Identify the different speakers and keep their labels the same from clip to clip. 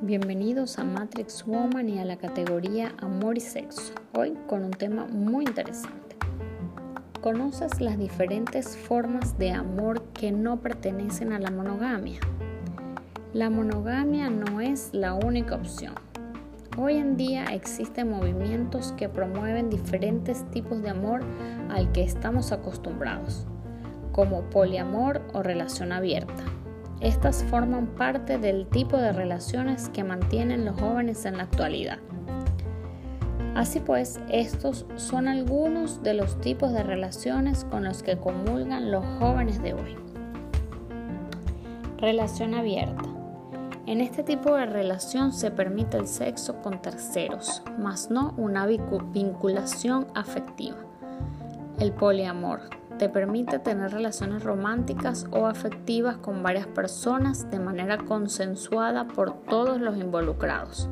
Speaker 1: Bienvenidos a Matrix Woman y a la categoría Amor y Sexo, hoy con un tema muy interesante. ¿Conoces las diferentes formas de amor que no pertenecen a la monogamia? La monogamia no es la única opción. Hoy en día existen movimientos que promueven diferentes tipos de amor al que estamos acostumbrados, como poliamor o relación abierta estas forman parte del tipo de relaciones que mantienen los jóvenes en la actualidad. Así pues, estos son algunos de los tipos de relaciones con los que comulgan los jóvenes de hoy. Relación abierta. En este tipo de relación se permite el sexo con terceros, mas no una vinculación afectiva. El poliamor te permite tener relaciones románticas o afectivas con varias personas de manera consensuada por todos los involucrados.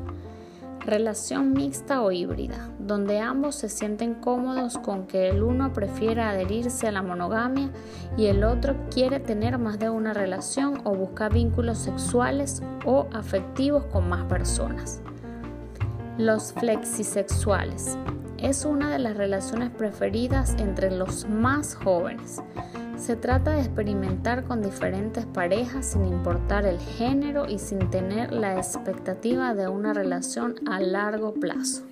Speaker 1: Relación mixta o híbrida, donde ambos se sienten cómodos con que el uno prefiere adherirse a la monogamia y el otro quiere tener más de una relación o busca vínculos sexuales o afectivos con más personas. Los flexisexuales es una de las relaciones preferidas entre los más jóvenes. Se trata de experimentar con diferentes parejas sin importar el género y sin tener la expectativa de una relación a largo plazo.